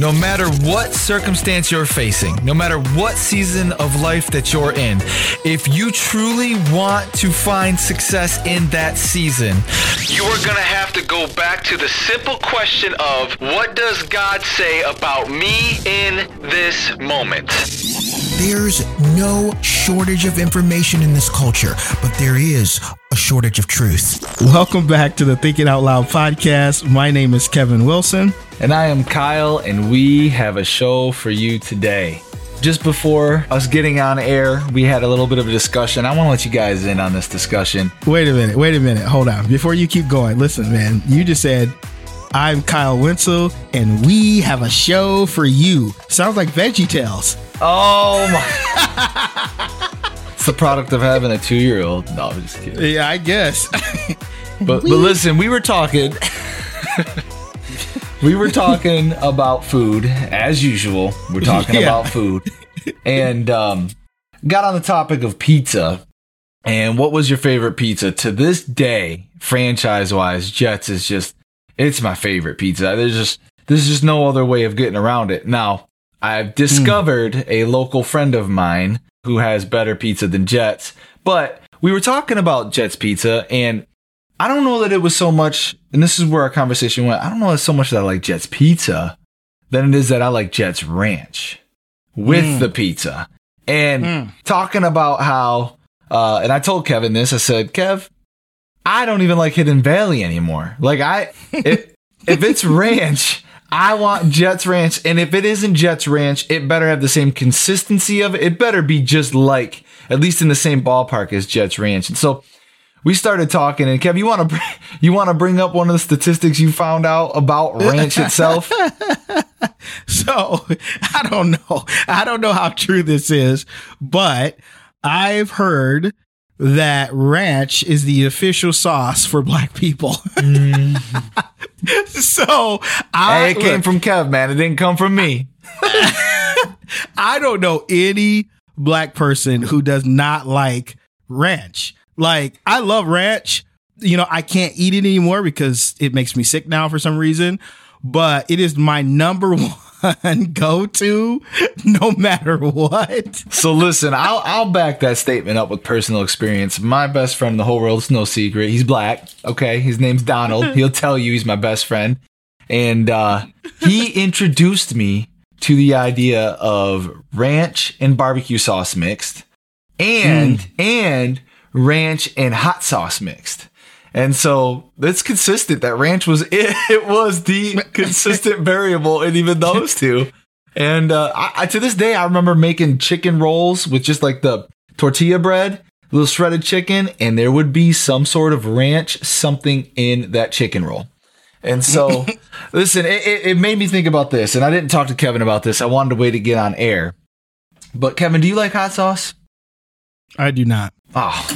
No matter what circumstance you're facing, no matter what season of life that you're in, if you truly want to find success in that season, you are going to have to go back to the simple question of what does God say about me in this moment? There's no shortage of information in this culture, but there is a shortage of truth. Welcome back to the Thinking Out Loud podcast. My name is Kevin Wilson. And I am Kyle, and we have a show for you today. Just before us getting on air, we had a little bit of a discussion. I want to let you guys in on this discussion. Wait a minute, wait a minute, hold on. Before you keep going, listen, man, you just said, I'm Kyle Winsel, and we have a show for you. Sounds like Veggie Tales. Oh my. the product of having a two year old. No, I'm just kidding. Yeah, I guess. but, but listen, we were talking. we were talking about food as usual. We're talking yeah. about food, and um, got on the topic of pizza. And what was your favorite pizza? To this day, franchise wise, Jets is just it's my favorite pizza. There's just there's just no other way of getting around it. Now, I've discovered mm. a local friend of mine who has better pizza than Jets, but we were talking about Jets pizza and I don't know that it was so much, and this is where our conversation went. I don't know that so much that I like Jets pizza than it is that I like Jets ranch with mm. the pizza. And mm. talking about how, uh, and I told Kevin this, I said, Kev, I don't even like Hidden Valley anymore. Like I, if, if it's ranch, I want Jets Ranch. And if it isn't Jets Ranch, it better have the same consistency of it. It better be just like, at least in the same ballpark as Jets Ranch. And so we started talking and Kev, you want to, you want to bring up one of the statistics you found out about ranch itself? so I don't know. I don't know how true this is, but I've heard that ranch is the official sauce for black people. mm. so I hey, it came look, from Kev, man. It didn't come from me. I don't know any black person who does not like ranch. Like I love ranch. You know, I can't eat it anymore because it makes me sick now for some reason, but it is my number one one go to no matter what. So listen, I'll I'll back that statement up with personal experience. My best friend in the whole world is no secret. He's black. Okay, his name's Donald. He'll tell you he's my best friend, and uh, he introduced me to the idea of ranch and barbecue sauce mixed, and mm. and ranch and hot sauce mixed. And so it's consistent that ranch was it, it was the consistent variable in even those two. And uh, I, I, to this day, I remember making chicken rolls with just like the tortilla bread, little shredded chicken, and there would be some sort of ranch something in that chicken roll. And so, listen, it, it made me think about this, and I didn't talk to Kevin about this. I wanted to wait to get on air. But Kevin, do you like hot sauce? I do not. Oh,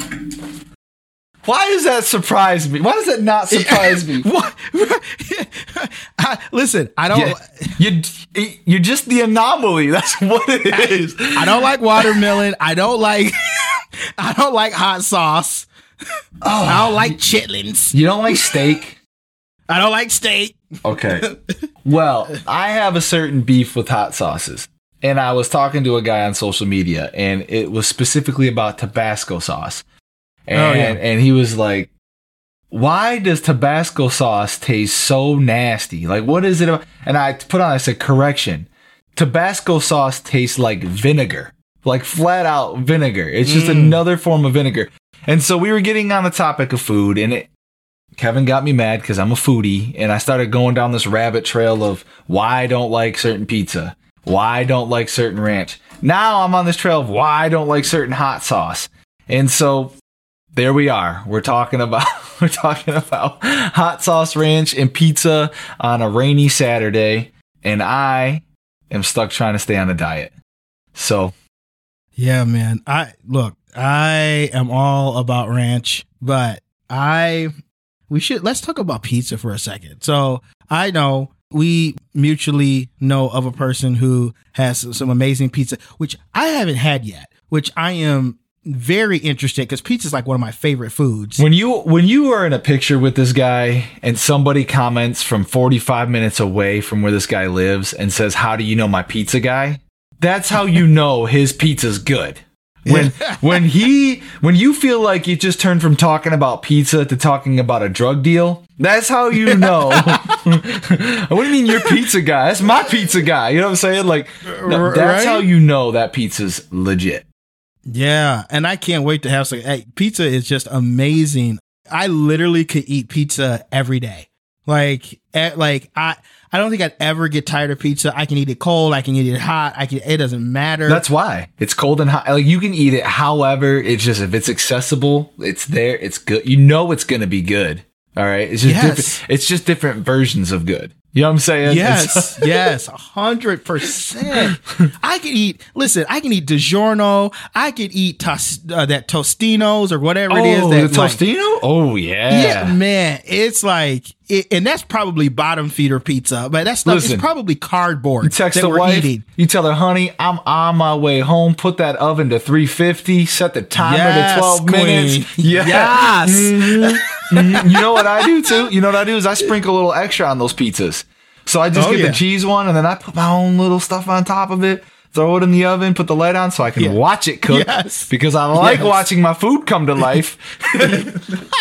why does that surprise me? Why does that not surprise me? I, listen, I don't. You, you, you're just the anomaly. That's what it is. I don't like watermelon. I don't like. I don't like hot sauce. Oh, I don't like chitlins. You don't like steak. I don't like steak. Okay. Well, I have a certain beef with hot sauces. And I was talking to a guy on social media, and it was specifically about Tabasco sauce. And, oh, yeah. and he was like, why does Tabasco sauce taste so nasty? Like, what is it? About? And I put on, I said, correction. Tabasco sauce tastes like vinegar, like flat out vinegar. It's just mm. another form of vinegar. And so we were getting on the topic of food, and it, Kevin got me mad because I'm a foodie, and I started going down this rabbit trail of why I don't like certain pizza, why I don't like certain ranch. Now I'm on this trail of why I don't like certain hot sauce. And so there we are. We're talking about we're talking about hot sauce ranch and pizza on a rainy Saturday, and I am stuck trying to stay on a diet. So, yeah, man. I look. I am all about ranch, but I we should let's talk about pizza for a second. So I know we mutually know of a person who has some amazing pizza, which I haven't had yet, which I am very interesting because pizza is like one of my favorite foods. When you when you are in a picture with this guy and somebody comments from 45 minutes away from where this guy lives and says, "How do you know my pizza guy?" That's how you know his pizza's good. When when he when you feel like you just turned from talking about pizza to talking about a drug deal, that's how you know. I you mean your pizza guy? That's my pizza guy. You know what I'm saying? Like no, that's Right? how you know that pizza's legit. Yeah, and I can't wait to have some. Hey, pizza is just amazing. I literally could eat pizza every day. Like, eh, like I, I don't think I'd ever get tired of pizza. I can eat it cold. I can eat it hot. I can. It doesn't matter. That's why it's cold and hot. Like you can eat it. However, it's just if it's accessible, it's there. It's good. You know it's gonna be good. All right. It's just Yes. different. It's just different versions of good. You know what I'm saying? Yes, yes, a hundred percent. I can eat. Listen, I can eat DiGiorno. I could eat tos, uh, that Tostinos or whatever it is. oh, That the like- Tostino. Oh yeah. Yeah, man, it's like, it, and that's probably bottom feeder pizza, but that's stuff. Listen. it's probably cardboard You text that the we're wife. eating. You tell her, honey, I'm on my way home. Put that oven to 350. Set the timer Yes, to 12 queen. minutes. Yeah. Yes. Mhm. Mhm. You know what I do too? You know what I do is I sprinkle a little extra on those pizzas. So I just Oh, get yeah. the cheese one and then I put my own little stuff on top of it. Throw it in the oven, put the light on so I can Yeah. watch it cook. Yes. Because I like Yes. watching my food come to life.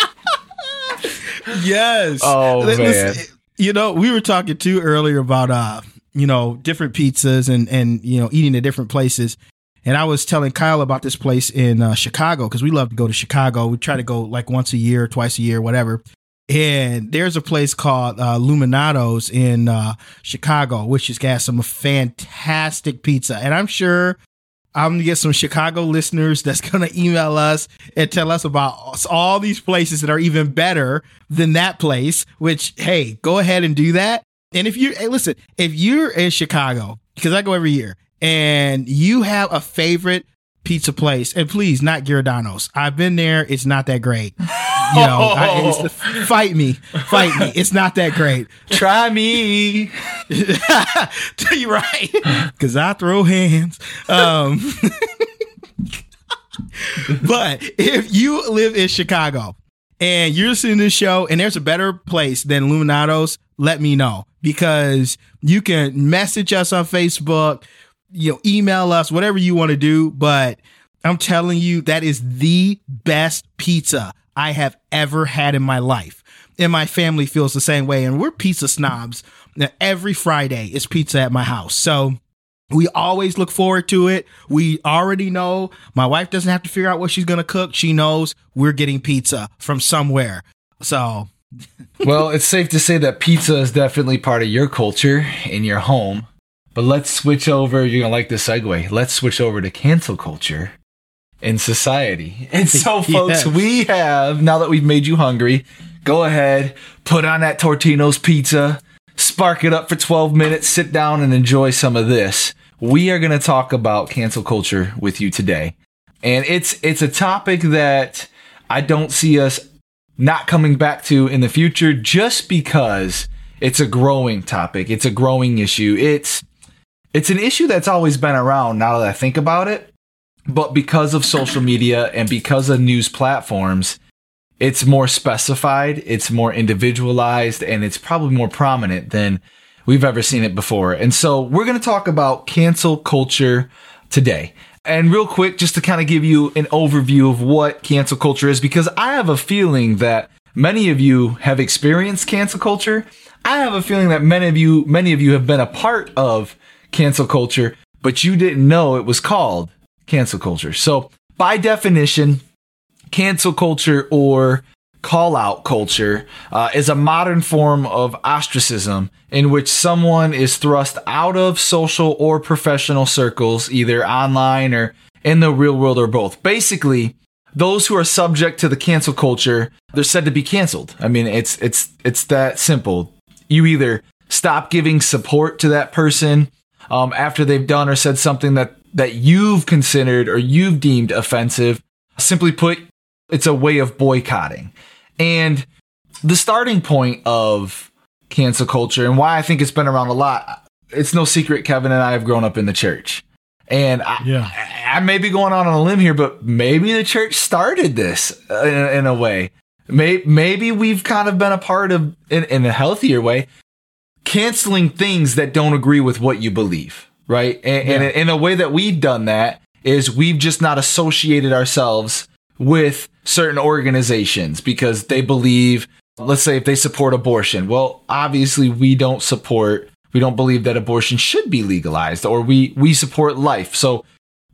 Yes. Oh, man. you know, we were talking too earlier about uh, you know, different pizzas and and you know, eating at different places. And I was telling Kyle about this place in uh, Chicago because we love to go to Chicago. We try to go like once a year, twice a year, whatever. And there's a place called uh, Lou Malnati's in uh, Chicago, which has got some fantastic pizza. And I'm sure I'm gonna get some Chicago listeners that's gonna email us and tell us about all these places that are even better than that place. Which, hey, go ahead and do that. And if you, hey, listen, if you're in Chicago, because I go every year, and you have a favorite pizza place, and please, not Giordano's. I've been there; it's not that great. You know, I, it's, fight me, fight me. It's not that great. Try me. Tell you right, because I throw hands. Um, but if you live in Chicago and you're listening to this show and there's a better place than Lou Malnati's, let me know because you can message us on Facebook, you know, email us, whatever you want to do. But I'm telling you, that is the best pizza I have ever had in my life. And my family feels the same way. And we're pizza snobs. Now, every Friday is pizza at my house. So we always look forward to it. We already know my wife doesn't have to figure out what she's going to cook. She knows we're getting pizza from somewhere. So well, it's safe to say that pizza is definitely part of your culture in your home. But let's switch over. You're going to like this segue. Let's switch over to cancel culture in society. And so, folks, Yes. we have, now that we've made you hungry, go ahead, put on that Tortino's pizza, spark it up for 12 minutes, sit down and enjoy some of this. We are going to talk about cancel culture with you today. And it's it's a topic that I don't see us not coming back to in the future just because it's a growing topic. It's a growing issue. It's it's an issue that's always been around now that I think about it. But because of social media and because of news platforms, it's more specified, it's more individualized, and it's probably more prominent than we've ever seen it before. And so we're going to talk about cancel culture today. And real quick, just to kind of give you an overview of what cancel culture is, because I have a feeling that many of you have experienced cancel culture. I have a feeling that many of you, many of you have been a part of cancel culture, but you didn't know it was called cancel culture. So by definition, cancel culture or call out culture uh, is a modern form of ostracism in which someone is thrust out of social or professional circles, either online or in the real world or both. Basically, those who are subject to the cancel culture, they're said to be canceled. I mean, it's it's it's that simple. You either stop giving support to that person um, after they've done or said something that that you've considered or you've deemed offensive. Simply put, it's a way of boycotting. And the starting point of cancel culture and why I think it's been around a lot, it's no secret Kevin and I have grown up in the church. And I, Yeah. I, may be going on on a limb here, but maybe the church started this uh, in, in a way. May, maybe we've kind of been a part of, in, in a healthier way, canceling things that don't agree with what you believe, right? And, and in a way that we've done that is we've just not associated ourselves with certain organizations because they believe, let's say, if they support abortion. Well, obviously, we don't support, we don't believe that abortion should be legalized, or we we support life. So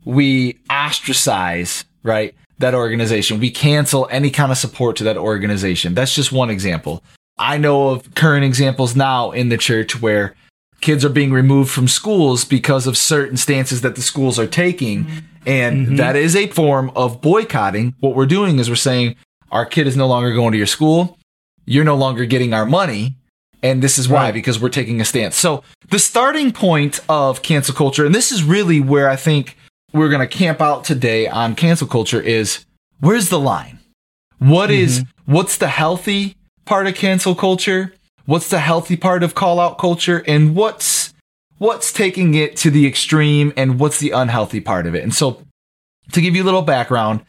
we ostracize, right? That organization. We cancel any kind of support to that organization. That's just one example. I know of current examples now in the church where kids are being removed from schools because of certain stances that the schools are taking. Mm-hmm. And mm-hmm. that is a form of boycotting. What we're doing is we're saying our kid is no longer going to your school. You're no longer getting our money. And this is why, Right. because we're taking a stance. So the starting point of cancel culture, and this is really where I think we're going to camp out today on cancel culture is where's the line? What is mm-hmm. what's the healthy part of cancel culture? What's the healthy part of call out culture? And what's what's taking it to the extreme and what's the unhealthy part of it? And so to give you a little background,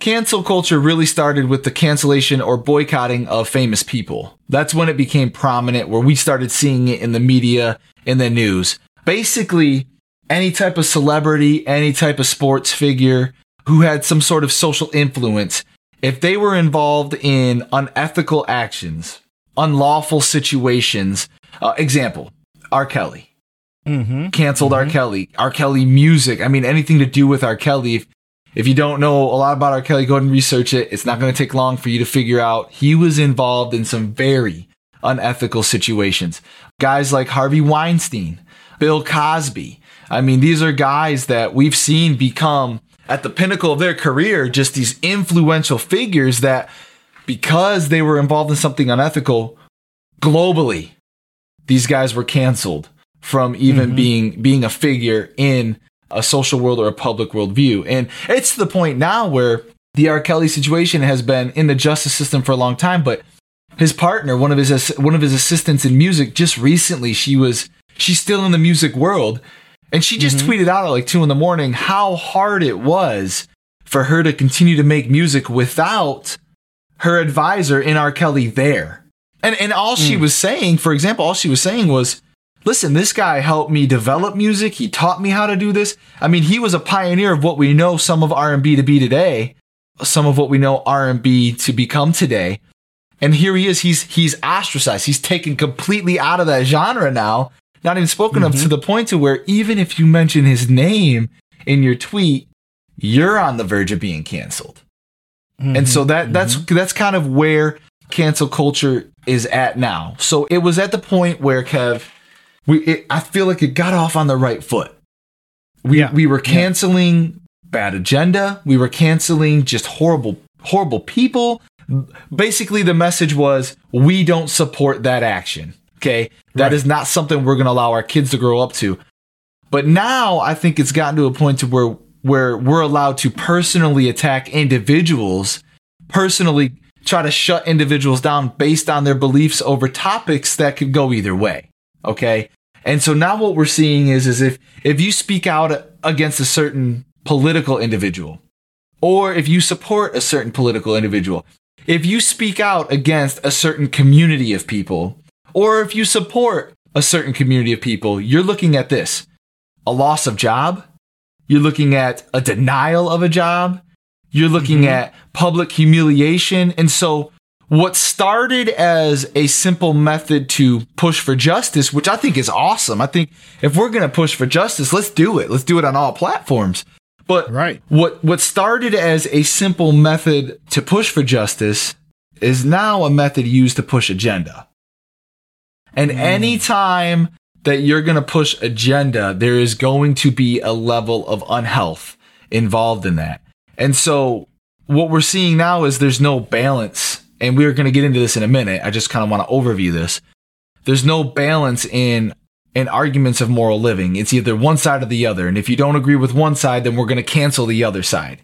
cancel culture really started with the cancellation or boycotting of famous people. That's when it became prominent where we started seeing it in the media, in the news. Basically, any type of celebrity, any type of sports figure who had some sort of social influence, if they were involved in unethical actions, unlawful situations, uh, example, R. Kelly. Canceled R. Kelly. R. Kelly music. I mean, anything to do with R. Kelly. If, if you don't know a lot about R. Kelly, go ahead and research it. It's not going to take long for you to figure out he was involved in some very unethical situations. Guys like Harvey Weinstein, Bill Cosby. I mean, these are guys that we've seen become at the pinnacle of their career, just these influential figures that because they were involved in something unethical globally, these guys were canceled from even mm-hmm. being being a figure in a social world or a public world view. And it's the point now where the R. Kelly situation has been in the justice system for a long time, but his partner, one of his one of his assistants in music, just recently she was she's still in the music world, and she just mm-hmm. tweeted out at like two in the morning how hard it was for her to continue to make music without her advisor in R. Kelly there. And and all she mm. was saying, for example, all she was saying was, listen, this guy helped me develop music. He taught me how to do this. I mean, he was a pioneer of what we know some of R&B to be today, some of what we know R&B to become today. And here he is. He's he's ostracized. He's taken completely out of that genre now. Not even spoken of to mm-hmm. the point to where even if you mention his name in your tweet, you're on the verge of being canceled. And so that that's mm-hmm. that's kind of where cancel culture is at now. So it was at the point where Kev, we it, I feel like it got off on the right foot. We Yeah. we were canceling bad agenda. We were canceling just horrible horrible people. Basically, the message was we don't support that action. Okay, that is not something we're going to allow our kids to grow up to. But now I think it's gotten to a point to where where we're allowed to personally attack individuals, personally try to shut individuals down based on their beliefs over topics that could go either way. Okay? And so now what we're seeing is is if if you speak out against a certain political individual or if you support a certain political individual, if you speak out against a certain community of people, or if you support a certain community of people, you're looking at this a loss of job, you're looking at a denial of a job, you're looking mm-hmm. at public humiliation. And so, what started as a simple method to push for justice, which I think is awesome. I think if we're going to push for justice, let's do it. Let's do it on all platforms. But Right. what what started as a simple method to push for justice is now a method used to push agenda. And mm. any time that you're going to push agenda, there is going to be a level of unhealth involved in that. And so what we're seeing now is there's no balance. And we're going to get into this in a minute. I just kind of want to overview this. There's no balance in in arguments of moral living. It's either one side or the other. And if you don't agree with one side, then we're going to cancel the other side.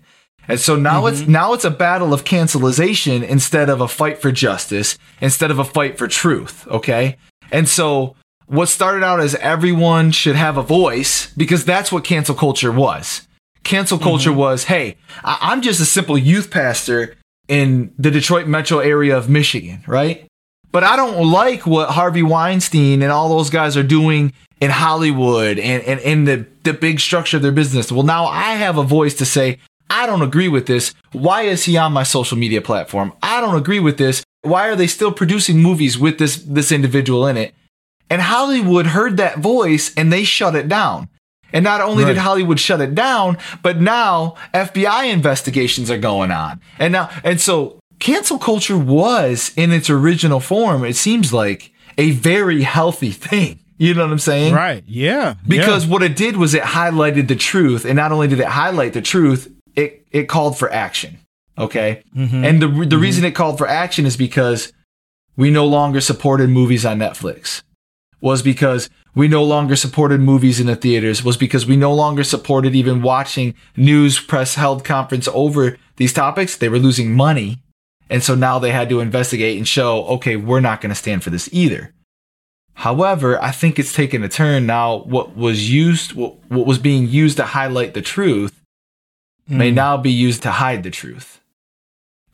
And so now it's mm-hmm. now it's a battle of cancelization instead of a fight for justice, instead of a fight for truth, okay? And so what started out as everyone should have a voice because that's what cancel culture was. Cancel mm-hmm. culture was, hey, I- I'm just a simple youth pastor in the Detroit metro area of Michigan, right? But I don't like what Harvey Weinstein and all those guys are doing in Hollywood and, and in the, the big structure of their business. Well, now I have a voice to say, I don't agree with this. Why is he on my social media platform? I don't agree with this. Why are they still producing movies with this, this individual in it? And Hollywood heard that voice and they shut it down. And not only did Hollywood shut it down, but now FBI investigations are going on. And now, and so cancel culture was in its original form, it seems like a very healthy thing. You know what I'm saying? Right. Yeah. Because yeah. what it did was it highlighted the truth. And not only did it highlight the truth, it, it called for action. Okay. Mm-hmm. And the, the mm-hmm. reason it called for action is because we no longer supported movies on Netflix. Was because we no longer supported movies in the theaters. Was because we no longer supported even watching news press held conference over these topics. They were losing money. And so now they had to investigate and show okay we're not going to stand for this either. However i think it's taken a turn. Now what was used what, what was being used to highlight the truth may mm. now be used to hide the truth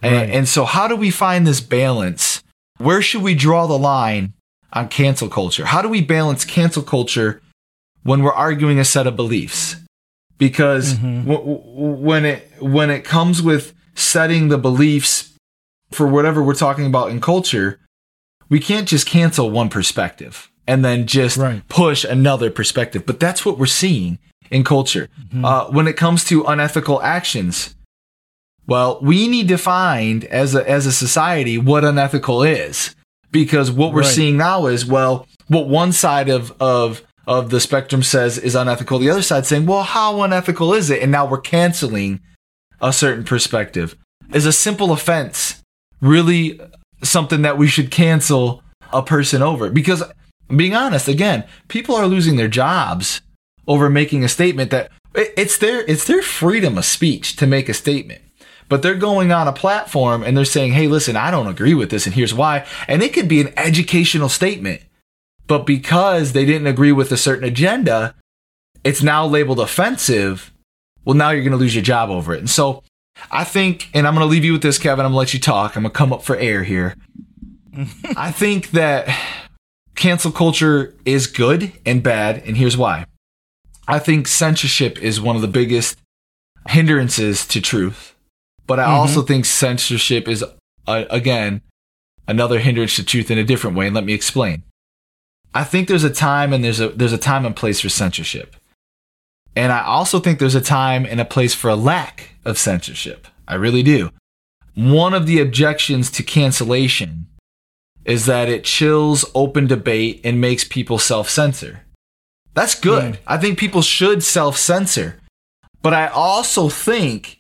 Right. and so how do we find this balance where should we draw the line on cancel culture? How do we balance cancel culture when we're arguing a set of beliefs? Because w- w- when it when it comes with setting the beliefs for whatever we're talking about in culture, we can't just cancel one perspective and then just Right. push another perspective. But that's what we're seeing in culture. Uh, when it comes to unethical actions, well, we need to find as a, as a society what unethical is. Because what we're Right. seeing now is, well, what one side of, of, of the spectrum says is unethical, the other side saying, well, how unethical is it? And now we're canceling a certain perspective. Is a simple offense really something that we should cancel a person over? Because being honest, again, people are losing their jobs over making a statement that it's their it's their freedom of speech to make a statement. But they're going on a platform and they're saying, "Hey, listen, I don't agree with this and here's why." And it could be an educational statement. But because they didn't agree with a certain agenda, it's now labeled offensive. Well, now you're going to lose your job over it. And so I think, and I'm going to leave you with this, Kevin. I'm going to let you talk. I'm going to come up for air here. I think that cancel culture is good and bad, and here's why. I think censorship is one of the biggest hindrances to truth, but I also think censorship is, uh, again, another hindrance to truth in a different way. And let me explain. I think there's a time and there's a there's a time and place for censorship. And I also think there's a time and a place for a lack of censorship. I really do. One of the objections to cancellation is that it chills open debate and makes people self censor. That's good. I think people should self censor. But I also think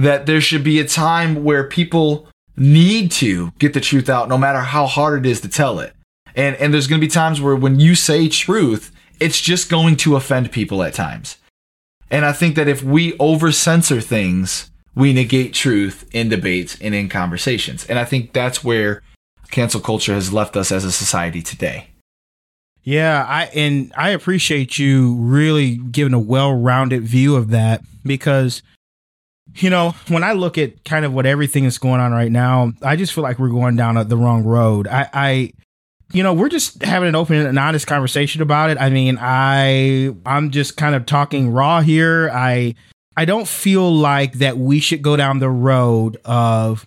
that there should be a time where people need to get the truth out no matter how hard it is to tell it. And and there's going to be times where when you say truth, it's just going to offend people at times. And I think that if we over censor things, we negate truth in debates and in conversations. And I think that's where cancel culture has left us as a society today. Yeah, I and I appreciate you really giving a well-rounded view of that because you know, when I look at kind of what everything is going on right now, I just feel like we're going down the wrong road. I I you know, we're just having an open and honest conversation about it. I mean, I I'm just kind of talking raw here. I I don't feel like that we should go down the road of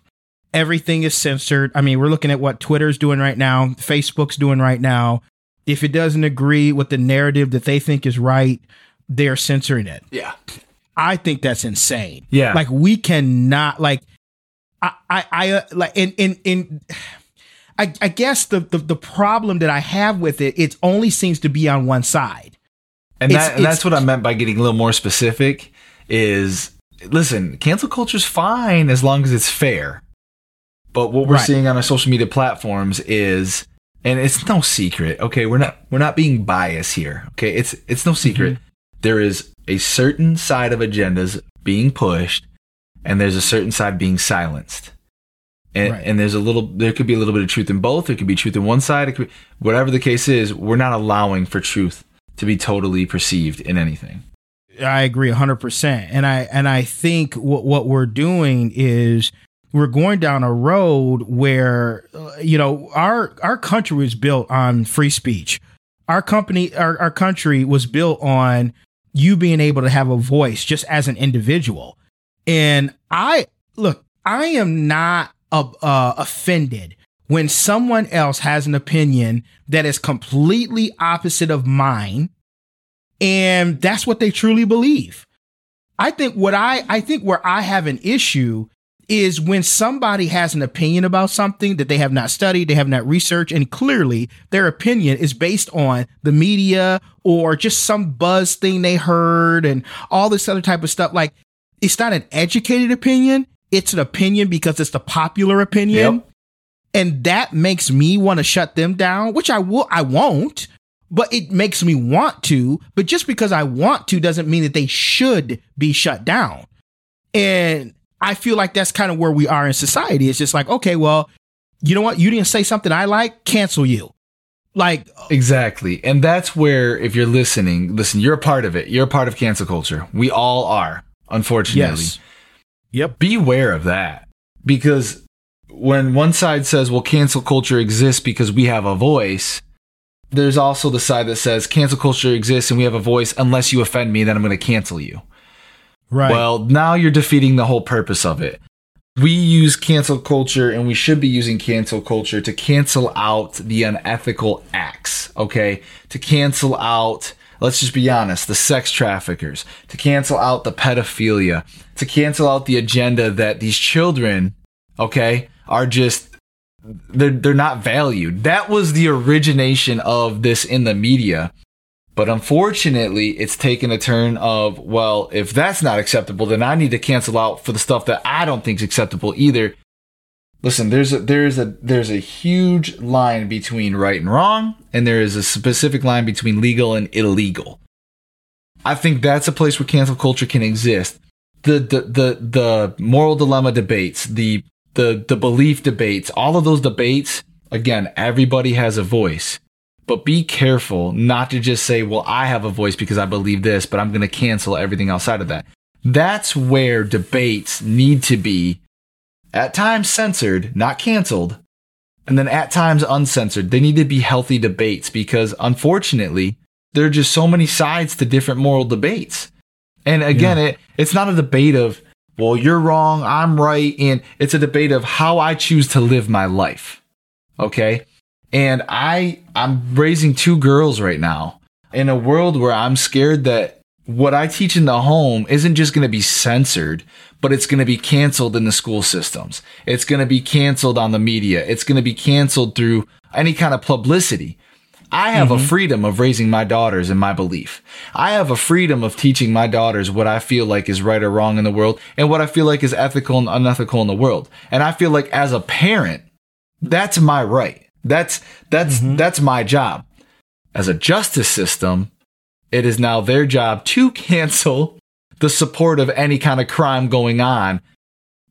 everything is censored. I mean, we're looking at what Twitter's doing right now, Facebook's doing right now. If it doesn't agree with the narrative that they think is right, they're censoring it. Yeah. I think that's insane. Yeah. Like we cannot like I I, I uh, like in in in I, I guess the, the the problem that I have with it, it only seems to be on one side. And, It's- that, and that's what I meant by getting a little more specific is listen, cancel culture's fine as long as it's fair. But what we're Right. seeing on our social media platforms is and it's no secret, okay, we're not we're not being biased here. Okay. It's it's no secret. There is a certain side of agendas being pushed and there's a certain side being silenced. And, Right. and there's a little, there could be a little bit of truth in both. There could be truth in one side. It could be, whatever the case is, we're not allowing for truth to be totally perceived in anything. I agree 100%. And I and I think what what we're doing is we're going down a road where uh, you know our our country was built on free speech. Our company our, our country was built on you being able to have a voice just as an individual. And I look, I am not uh, uh, offended when someone else has an opinion that is completely opposite of mine and that's what they truly believe. I think what I I think where I have an issue is when somebody has an opinion about something that they have not studied, they have not researched, and clearly their opinion is based on the media or just some buzz thing they heard and all this other type of stuff. Like it's not an educated opinion, it's an opinion because it's the popular opinion. Yep. And that makes me want to shut them down, which I will I won't but it makes me want to. But just because I want to doesn't mean that they should be shut down. And I feel like that's kind of where we are in society. It's just like, okay, well, you know what? You didn't say something I like, cancel you. Like, Exactly. And that's where, if you're listening, listen, you're a part of it. You're a part of cancel culture. We all are, unfortunately. yes. Yep. Beware of that. Because when one side says, well, cancel culture exists because we have a voice, there's also the side that says cancel culture exists and we have a voice. Unless you offend me, then I'm going to cancel you. Right. Well, now you're defeating the whole purpose of it. We use cancel culture and we should be using cancel culture to cancel out the unethical acts, okay? To cancel out, let's just be honest, the sex traffickers, to cancel out the pedophilia, to cancel out the agenda that these children, okay, are just they're they're not valued. That was the origination of this in the media. But unfortunately, it's taken a turn of, well, if that's not acceptable, then I need to cancel out for the stuff that I don't think is acceptable either. Listen, there's a there's a there's a huge line between right and wrong, and there is a specific line between legal and illegal. I think that's a place where cancel culture can exist. The the the the moral dilemma debates, the the the belief debates, all of those debates, again, everybody has a voice. But be careful not to just say, well, I have a voice because I believe this, but I'm going to cancel everything outside of that. That's where debates need to be at times censored, not canceled, and then at times uncensored. They need to be healthy debates because unfortunately, there are just so many sides to different moral debates. And again, it, it's not a debate of, well, you're wrong, I'm right, and it's a debate of how I choose to live my life. Okay? And I I'm raising two girls right now in a world where I'm scared that what I teach in the home isn't just going to be censored, but it's going to be canceled in the school systems. It's going to be canceled on the media. It's going to be canceled through any kind of publicity. I have a mm-hmm. freedom of raising my daughters in my belief. I have a freedom of teaching my daughters what I feel like is right or wrong in the world and what I feel like is ethical and unethical in the world. And I feel like as a parent, that's my right. That's that's mm-hmm. that's my job. As a justice system, it is now their job to cancel the support of any kind of crime going on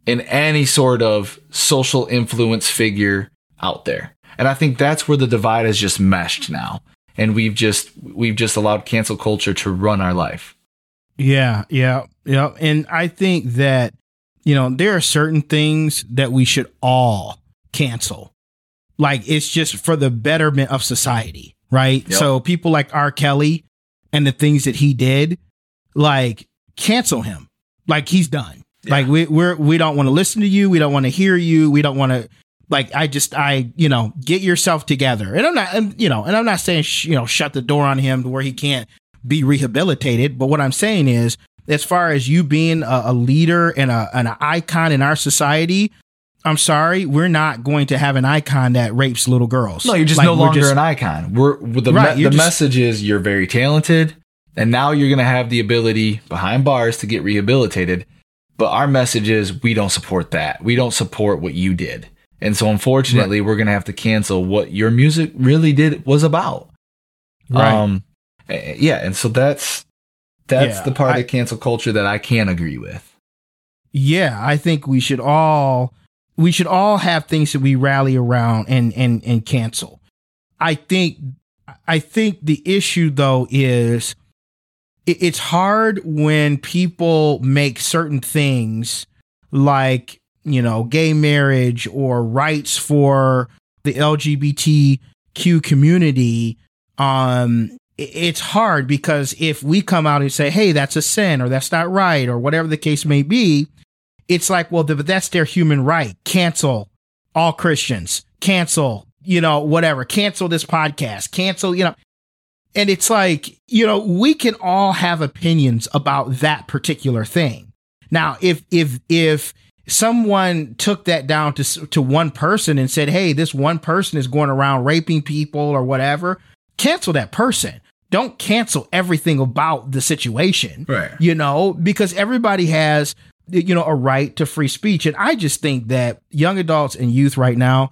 in any sort of social influence figure out there. And I think that's where the divide has just meshed now. And we've just we've just allowed cancel culture to run our life. Yeah, yeah, yeah. And I think that, you know, there are certain things that we should all cancel. Like it's just for the betterment of society, right? Yep. So people like R. Kelly and the things that he did, like cancel him. Like he's done. Like we we're we don't want to listen to you. We don't want to hear you. We don't want to like I just I you know get yourself together. And I'm not and, you know and I'm not saying sh- you know shut the door on him to where he can't be rehabilitated. But what I'm saying is, as far as you being a, a leader and a and an icon in our society, I'm sorry, we're not going to have an icon that rapes little girls. No, you're just Like, no longer just- an icon. We're the Right, me- the just- message is you're very talented, and now you're gonna have the ability behind bars to get rehabilitated. But our message is we don't support that. We don't support what you did, and so unfortunately, we're gonna have to cancel what your music really did was about. Right. Um, yeah, and so that's that's Yeah, the part I- of cancel culture that I can't agree with. yeah, I think we should all we should all have things that we rally around and and and cancel. I think I think the issue though is it's hard when people make certain things like you know gay marriage or rights for the LGBTQ community um it's hard because if we come out and say hey that's a sin or that's not right or whatever the case may be it's like well but that's their human right cancel all Christians cancel you know whatever cancel this podcast cancel you know and it's like you know we can all have opinions about that particular thing now if if if someone took that down to to one person and said, "Hey, this one person is going around raping people or whatever," cancel that person. Don't cancel everything about the situation. Right. You know, because everybody has you know a right to free speech and I just think that young adults and youth right now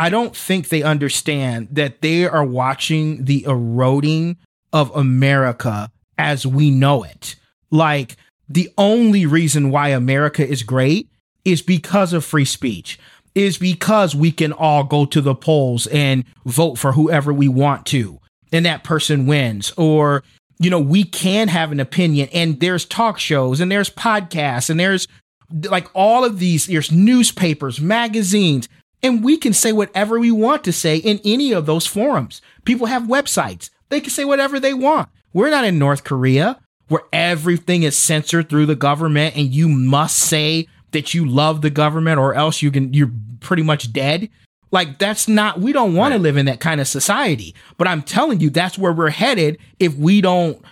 I don't think they understand that they are watching the eroding of America as we know it. Like the only reason why America is great is because of free speech, is because we can all go to the polls and vote for whoever we want to, and that person wins. Or, you know, we can have an opinion, and there's talk shows, and there's podcasts, and there's like all of these, there's newspapers, magazines, and we can say whatever we want to say in any of those forums. People have websites, they can say whatever they want. We're not in North Korea where everything is censored through the government and you must say that you love the government or else you can you're pretty much dead. Like that's not we don't want right. to live in that kind of society. But I'm telling you that's where we're headed if we don't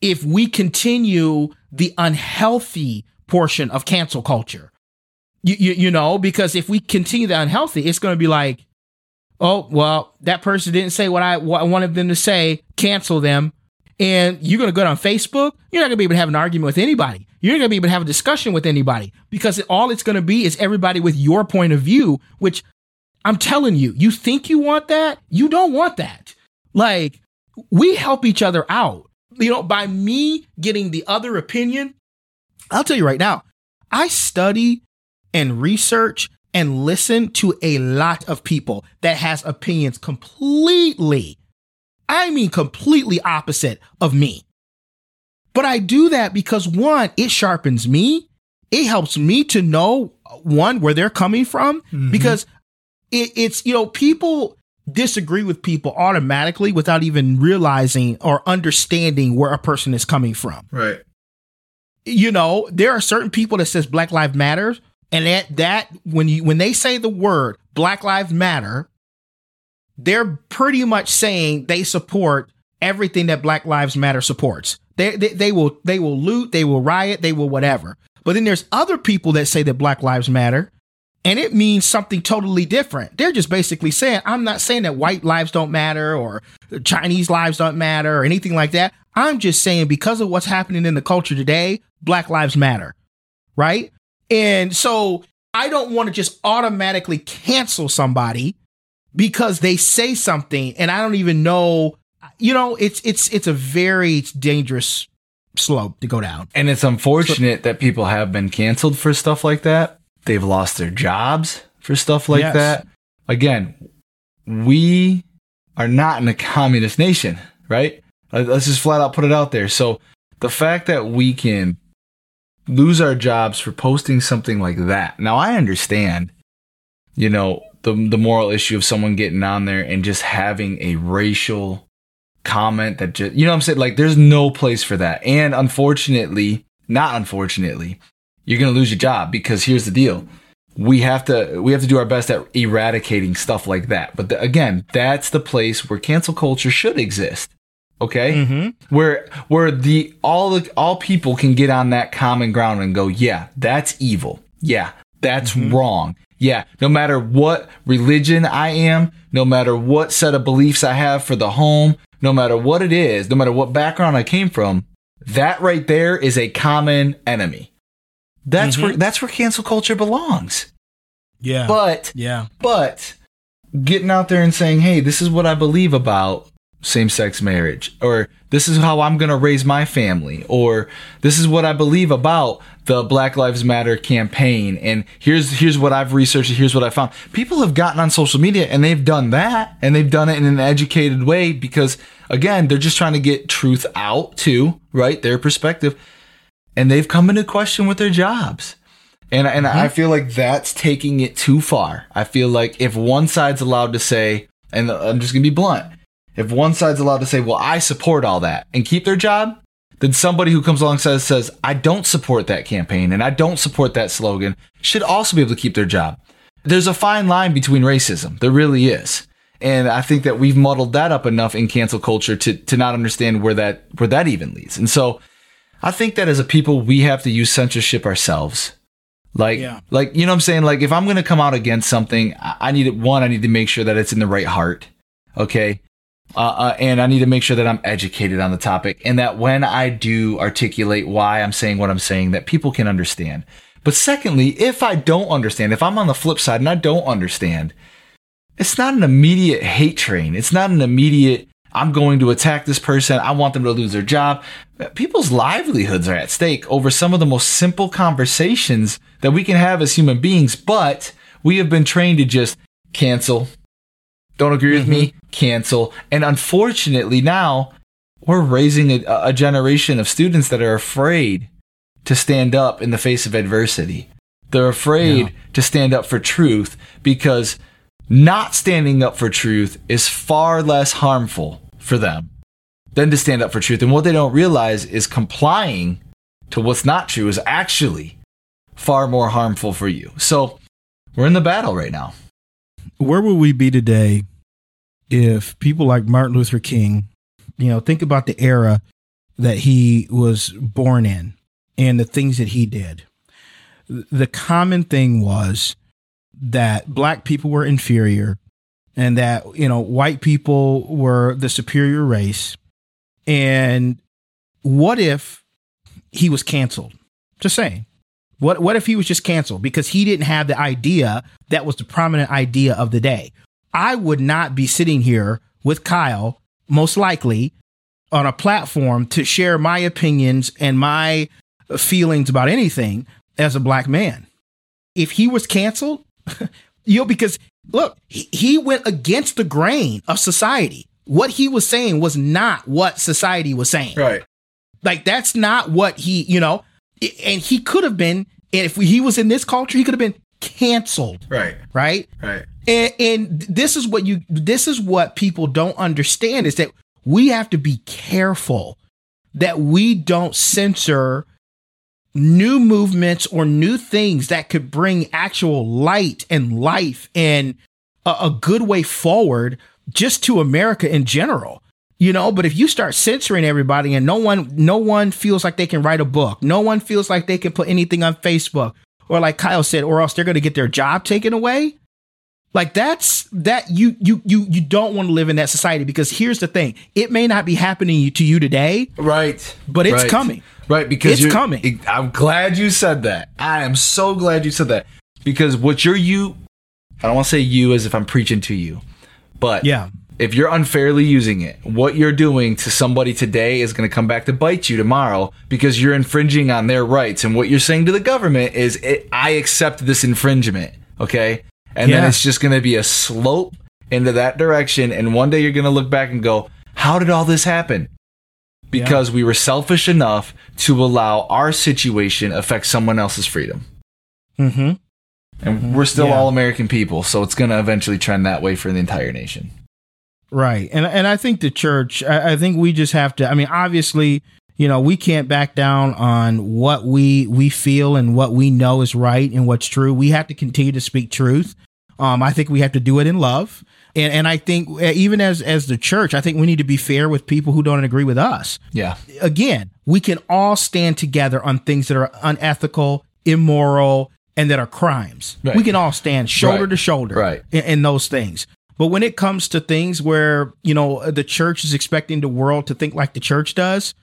if we continue the unhealthy portion of cancel culture. You, you, you know, because if we continue the unhealthy, it's going to be like, oh, well, that person didn't say what I, what I wanted them to say, cancel them and you're going to go on Facebook, you're not going to be able to have an argument with anybody. You're not going to be able to have a discussion with anybody because all it's going to be is everybody with your point of view, which I'm telling you, you think you want that? You don't want that. Like, we help each other out. You know, by me getting the other opinion, I'll tell you right now, I study and research and listen to a lot of people that has opinions completely I mean, completely opposite of me. But I do that because one, it sharpens me. It helps me to know one where they're coming from mm-hmm. because it, it's, you know, people disagree with people automatically without even realizing or understanding where a person is coming from. Right. You know, there are certain people that says Black Lives Matter, and that that when you when they say the word Black Lives Matter, they're pretty much saying they support everything that Black Lives Matter supports. They, they, they will they will loot, they will riot, they will whatever. But then there's other people that say that Black Lives Matter, and it means something totally different. They're just basically saying, I'm not saying that white lives don't matter or Chinese lives don't matter or anything like that. I'm just saying because of what's happening in the culture today, Black Lives Matter. Right? And so I don't want to just automatically cancel somebody because they say something and I don't even know. You know, it's it's it's a very dangerous slope to go down. And it's unfortunate so, that people have been canceled for stuff like that. They've lost their jobs for stuff like yes. that. Again, we are not in a communist nation, right? Let's just flat out put it out there. So the fact that we can lose our jobs for posting something like that. Now I understand, you know, the the moral issue of someone getting on there and just having a racial comment that just you know what I'm saying like there's no place for that. And unfortunately, not unfortunately, you're going to lose your job because here's the deal. We have to we have to do our best at eradicating stuff like that. But the, again, that's the place where cancel culture should exist. Okay? Mm-hmm. Where where the all the all people can get on that common ground and go, "Yeah, that's evil. Yeah, that's mm-hmm. wrong. Yeah, no matter what religion I am, no matter what set of beliefs I have for the home, no matter what it is, no matter what background I came from, that right there is a common enemy. That's mm-hmm. where that's where cancel culture belongs. Yeah. But yeah. But getting out there and saying, "Hey, this is what I believe about same sex marriage, or this is how I'm going to raise my family, or this is what I believe about the Black Lives Matter campaign, and here's here's what I've researched, here's what I found. People have gotten on social media and they've done that, and they've done it in an educated way because again, they're just trying to get truth out to right their perspective, and they've come into question with their jobs. And, and mm-hmm. I feel like that's taking it too far. I feel like if one side's allowed to say, and I'm just gonna be blunt, if one side's allowed to say, well, I support all that and keep their job, then somebody who comes along says, says, I don't support that campaign and I don't support that slogan should also be able to keep their job. There's a fine line between racism. There really is. And I think that we've muddled that up enough in cancel culture to, to not understand where that, where that even leads. And so I think that as a people, we have to use censorship ourselves. Like, yeah. like, you know what I'm saying? Like, if I'm going to come out against something, I need it. One, I need to make sure that it's in the right heart. Okay. Uh, uh, and I need to make sure that I'm educated on the topic and that when I do articulate why I'm saying what I'm saying, that people can understand. But secondly, if I don't understand, if I'm on the flip side and I don't understand, it's not an immediate hate train. It's not an immediate, I'm going to attack this person. I want them to lose their job. People's livelihoods are at stake over some of the most simple conversations that we can have as human beings, but we have been trained to just cancel, don't agree with mm-hmm. me, cancel. And unfortunately, now we're raising a, a generation of students that are afraid to stand up in the face of adversity. They're afraid yeah. to stand up for truth because not standing up for truth is far less harmful for them than to stand up for truth. And what they don't realize is complying to what's not true is actually far more harmful for you. So we're in the battle right now where would we be today if people like Martin Luther King, you know, think about the era that he was born in and the things that he did. The common thing was that black people were inferior and that, you know, white people were the superior race. And what if he was canceled? Just saying. What what if he was just canceled because he didn't have the idea that was the prominent idea of the day? I would not be sitting here with Kyle, most likely, on a platform to share my opinions and my feelings about anything as a black man. If he was canceled, you know, because look, he, he went against the grain of society. What he was saying was not what society was saying. Right. Like that's not what he, you know, and he could have been, and if he was in this culture, he could have been canceled. Right. Right. Right. And, and this is what you, this is what people don't understand is that we have to be careful that we don't censor new movements or new things that could bring actual light and life and a, a good way forward just to America in general you know but if you start censoring everybody and no one no one feels like they can write a book no one feels like they can put anything on facebook or like kyle said or else they're going to get their job taken away like that's that you you you you don't want to live in that society because here's the thing it may not be happening to you today right. but it's right. coming. Right because it's coming. i'm glad you said that. I am so glad you said that because what you're you i don't want to say you as if i'm preaching to you but yeah if you're unfairly using it, what you're doing to somebody today is going to come back to bite you tomorrow because you're infringing on their rights. And what you're saying to the government is, it, I accept this infringement. Okay. And yeah. then it's just going to be a slope into that direction. And one day you're going to look back and go, how did all this happen? Because yeah. we were selfish enough to allow our situation affect someone else's freedom. Mm-hmm. And we're still yeah. all American people, so it's going to eventually trend that way for the entire nation. Right. And and I think the church, I, I, think we just have to I mean, obviously, you know, we can't back down on what we we feel and what we know is right and what's true. We have to continue to speak truth. Um, I think we have to do it in love. And and I think uh, even as as the church, I think we need to be fair with people who don't agree with us. Yeah. Again, we can all stand together on things that are unethical, immoral, and that are crimes. Right. We can all stand shoulder right. to shoulder right. in, in those things. But when it comes to things where, you know, the church is expecting the world to think like the church does,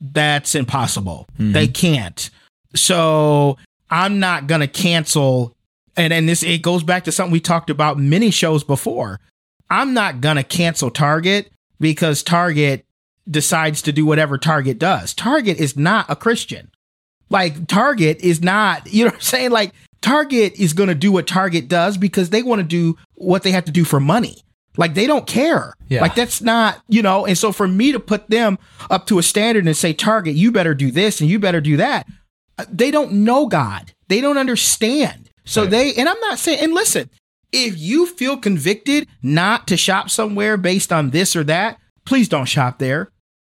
that's impossible. Mm-hmm. They can't. So I'm not going to cancel. And, and this, it goes back to something we talked about many shows before. I'm not going to cancel Target because Target decides to do whatever Target does. Target is not a Christian. Like Target is not, you know what I'm saying? Like Target is going to do what Target does because they want to do what they have to do for money. Like they don't care. Yeah. Like that's not, you know, and so for me to put them up to a standard and say, Target, you better do this and you better do that, uh, they don't know God. They don't understand. So Right. they, and I'm not saying, and listen, if you feel convicted not to shop somewhere based on this or that, please don't shop there.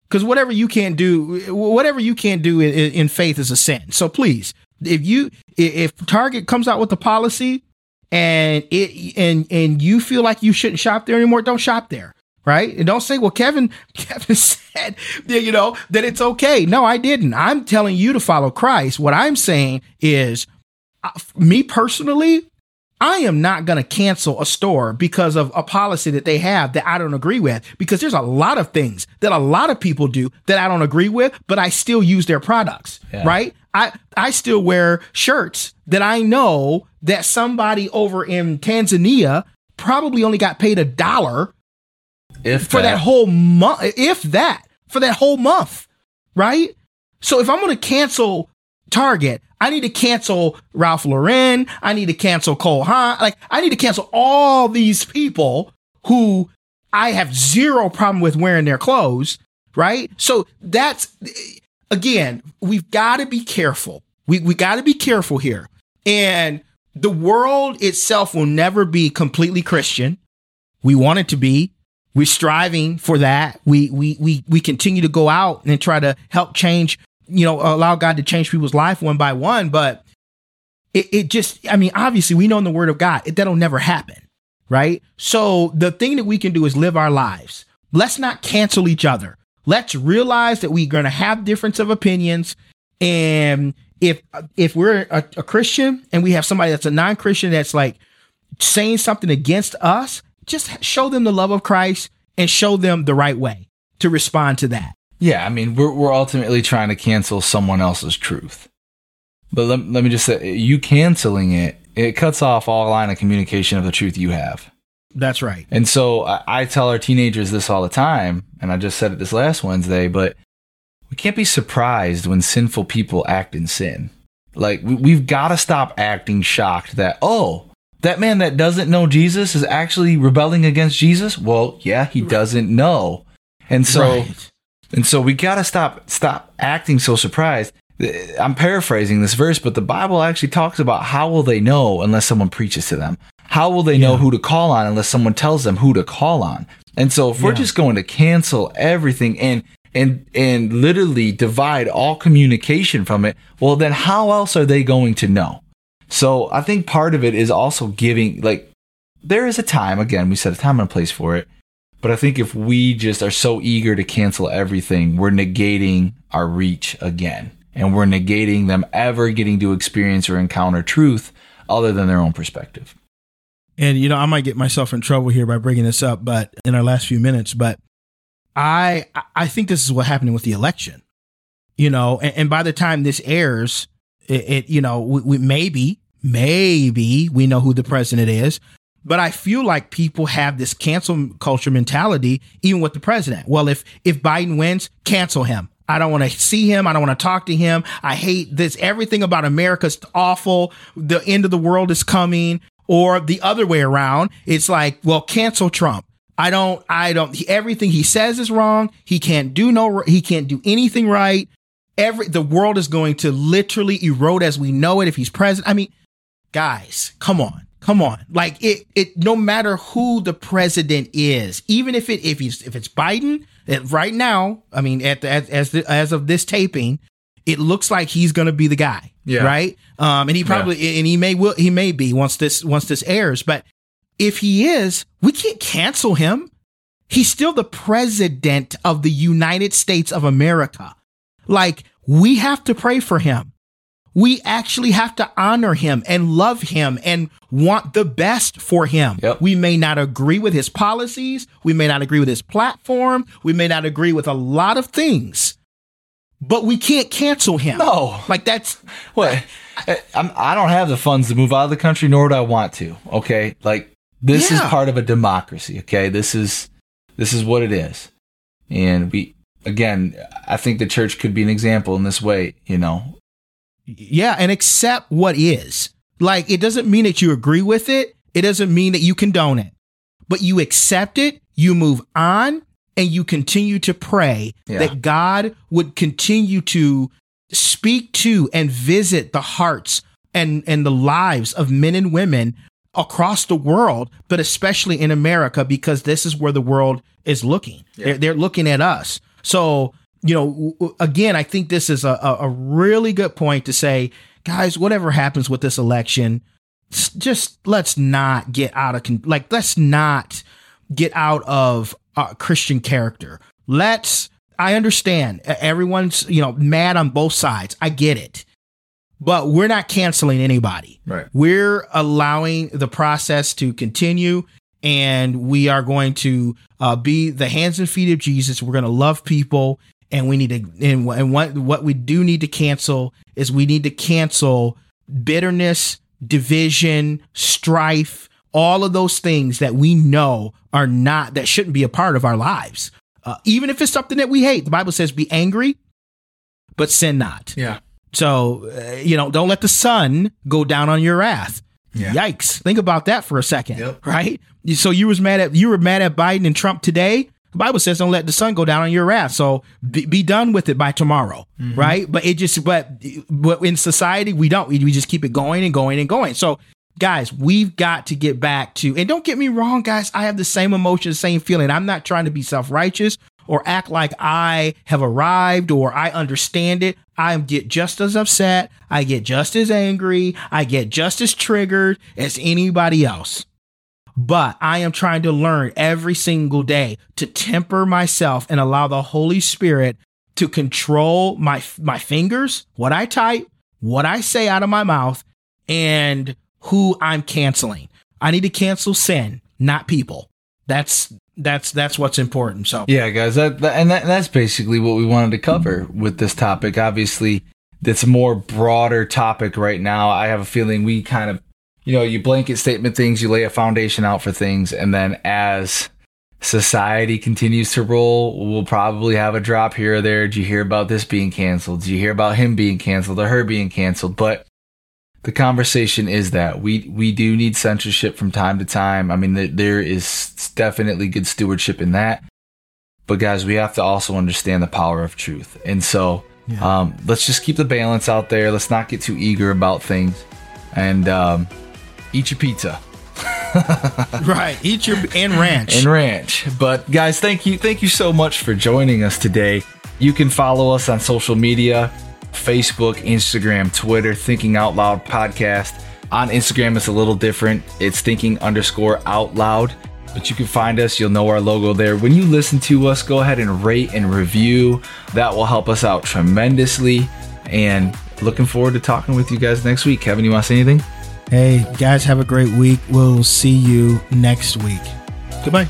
Because whatever you can't do, whatever you can't do in, in faith is a sin. So please, if you, if Target comes out with a policy and it, and, and you feel like you shouldn't shop there anymore, don't shop there. Right. And don't say, well, Kevin, Kevin said, you know, that it's okay. No, I didn't. I'm telling you to follow Christ. What I'm saying is, uh, me personally, I am not going to cancel a store because of a policy that they have that I don't agree with. Because there's a lot of things that a lot of people do that I don't agree with, but I still use their products, Yeah. right? I, I still wear shirts that I know that somebody over in Tanzania probably only got paid a dollar If for that whole month, if that, for that whole month, right? So if I'm going to cancel Target, I need to cancel Ralph Lauren. I need to cancel Cole Haan. Like I need to cancel all these people who I have zero problem with wearing their clothes, right? So that's again, we've got to be careful. We we got to be careful here. And the world itself will never be completely Christian. We want it to be. We're striving for that. We we we we continue to go out and try to help change, you know, allow God to change people's life one by one. But it, it just, I mean, obviously we know in the word of God, it, that'll never happen. Right. So the thing that we can do is live our lives. Let's not cancel each other. Let's realize that we're going to have difference of opinions. And if, if we're a, a Christian and we have somebody that's a non-Christian that's like saying something against us, just show them the love of Christ and show them the right way to respond to that. Yeah, I mean, we're we're ultimately trying to cancel someone else's truth. But let, let me just say, you canceling it, it cuts off all line of communication of the truth you have. That's right. And so I, I tell our teenagers this all the time, and I just said it this last Wednesday, but we can't be surprised when sinful people act in sin. Like, we, we've got to stop acting shocked that, oh, that man that doesn't know Jesus is actually rebelling against Jesus? Well, yeah, he doesn't know. And so. Right. And so we got to stop stop acting so surprised. I'm paraphrasing this verse, but the Bible actually talks about how will they know unless someone preaches to them? How will they know who to call on unless someone tells them who to call on? And so if we're just going to cancel everything and and and literally divide all communication from it, well then how else are they going to know? So I think part of it is also giving like there is a time again, we set a time and a place for it. But I think if we just are so eager to cancel everything, we're negating our reach again. And we're negating them ever getting to experience or encounter truth other than their own perspective. And you know, I might get myself in trouble here by bringing this up, but in our last few minutes, but I I think this is what happening with the election. You know, and, and by the time this airs, it, it you know, we, we maybe maybe we know who the president is, but I feel like people have this cancel culture mentality even with the president. Well, if if Biden wins, cancel him. I don't want to see him. I don't want to talk to him. I hate this. Everything about America's awful. The end of the world is coming. Or the other way around. It's like, well, cancel Trump. I don't, I don't, he, everything he says is wrong. He can't do no, he can't do anything right. Every, the world is going to literally erode as we know it if he's president. I mean, guys, come on. Come on. Like it, it, no matter who the president is, even if it, if he's, if it's Biden, it, right now, I mean, at the, as, as, the, as of this taping, it looks like he's going to be the guy. Yeah. Right. Um, and he probably, and he may, will, he may be once this, once this airs, but if he is, we can't cancel him. He's still the president of the United States of America. Like, we have to pray for him. We actually have to honor him and love him and want the best for him. Yep. We may not agree with his policies. We may not agree with his platform. We may not agree with a lot of things, but we can't cancel him. No. Like, that's, What? I, I'm, I don't have the funds to move out of the country, nor do I want to. Okay. Like, this is part of a democracy. Okay. This is, This is what it is. And we, again, I think the church could be an example in this way, you know. Yeah, and accept what is. Like, it doesn't mean that you agree with it, it doesn't mean that you condone it, but you accept it, you move on, and you continue to pray Yeah. that God would continue to speak to and visit the hearts and, and the lives of men and women across the world, but especially in America, because this is where the world is looking. They're, they're looking at us. So, you know, again, I think this is a, a, really good point to say, guys, whatever happens with this election, just let's not get out of, con- like, let's not get out of uh, Christian character. Let's, I understand everyone's, you know, mad on both sides. I get it. But we're not canceling anybody. Right. We're allowing the process to continue and we are going to uh, be the hands and feet of Jesus. We're going to love people and we need to, and, and what, what we do need to cancel is we need to cancel bitterness, division, strife, all of those things that we know are not, that shouldn't be a part of our lives. Uh, even if it's something that we hate, the Bible says be angry, but sin not. Yeah. So, uh, you know, don't let the sun go down on your wrath. Yeah. Yikes. Think about that for a second, Yep. right? So you was mad at you were mad at Biden and Trump today. The Bible says don't let the sun go down on your wrath. So be, be done with it by tomorrow, mm-hmm. right? But it just but but in society we don't. We, we just keep it going and going and going. So guys, we've got to get back to and don't get me wrong, guys. I have the same emotion, the same feeling. I'm not trying to be self righteous or act like I have arrived or I understand it. I get just as upset. I get just as angry. I get just as triggered as anybody else. But I am trying to learn every single day to temper myself and allow the Holy Spirit to control my my fingers, what I type, what I say out of my mouth, and who I'm canceling. I need to cancel sin, not people. That's that's that's what's important. So Yeah, guys, that, that and that, that's basically what we wanted to cover with this topic. Obviously, it's a more broader topic right now. I have a feeling we kind of, you know, you blanket statement things, you lay a foundation out for things, and then as society continues to roll, we'll probably have a drop here or there. Did you hear about this being canceled? Did you hear about him being canceled or her being canceled? But the conversation is that we we do need censorship from time to time. I mean, th- there is definitely good stewardship in that, but guys, we have to also understand the power of truth. And so, um, let's just keep the balance out there. Let's not get too eager about things, and um, eat your pizza right, eat your and ranch. and ranch. But guys, thank you, thank you so much for joining us today. You can follow us on social media Facebook, Instagram, Twitter, Thinking Out Loud Podcast. On Instagram, it's a little different. It's thinking underscore out loud. But you can find us, you'll know our logo there. When you listen to us, go ahead and rate and review. That will help us out tremendously. And looking forward to talking with you guys next week. Kevin, you want to say anything? Hey, guys, have a great week. We'll see you next week. Goodbye.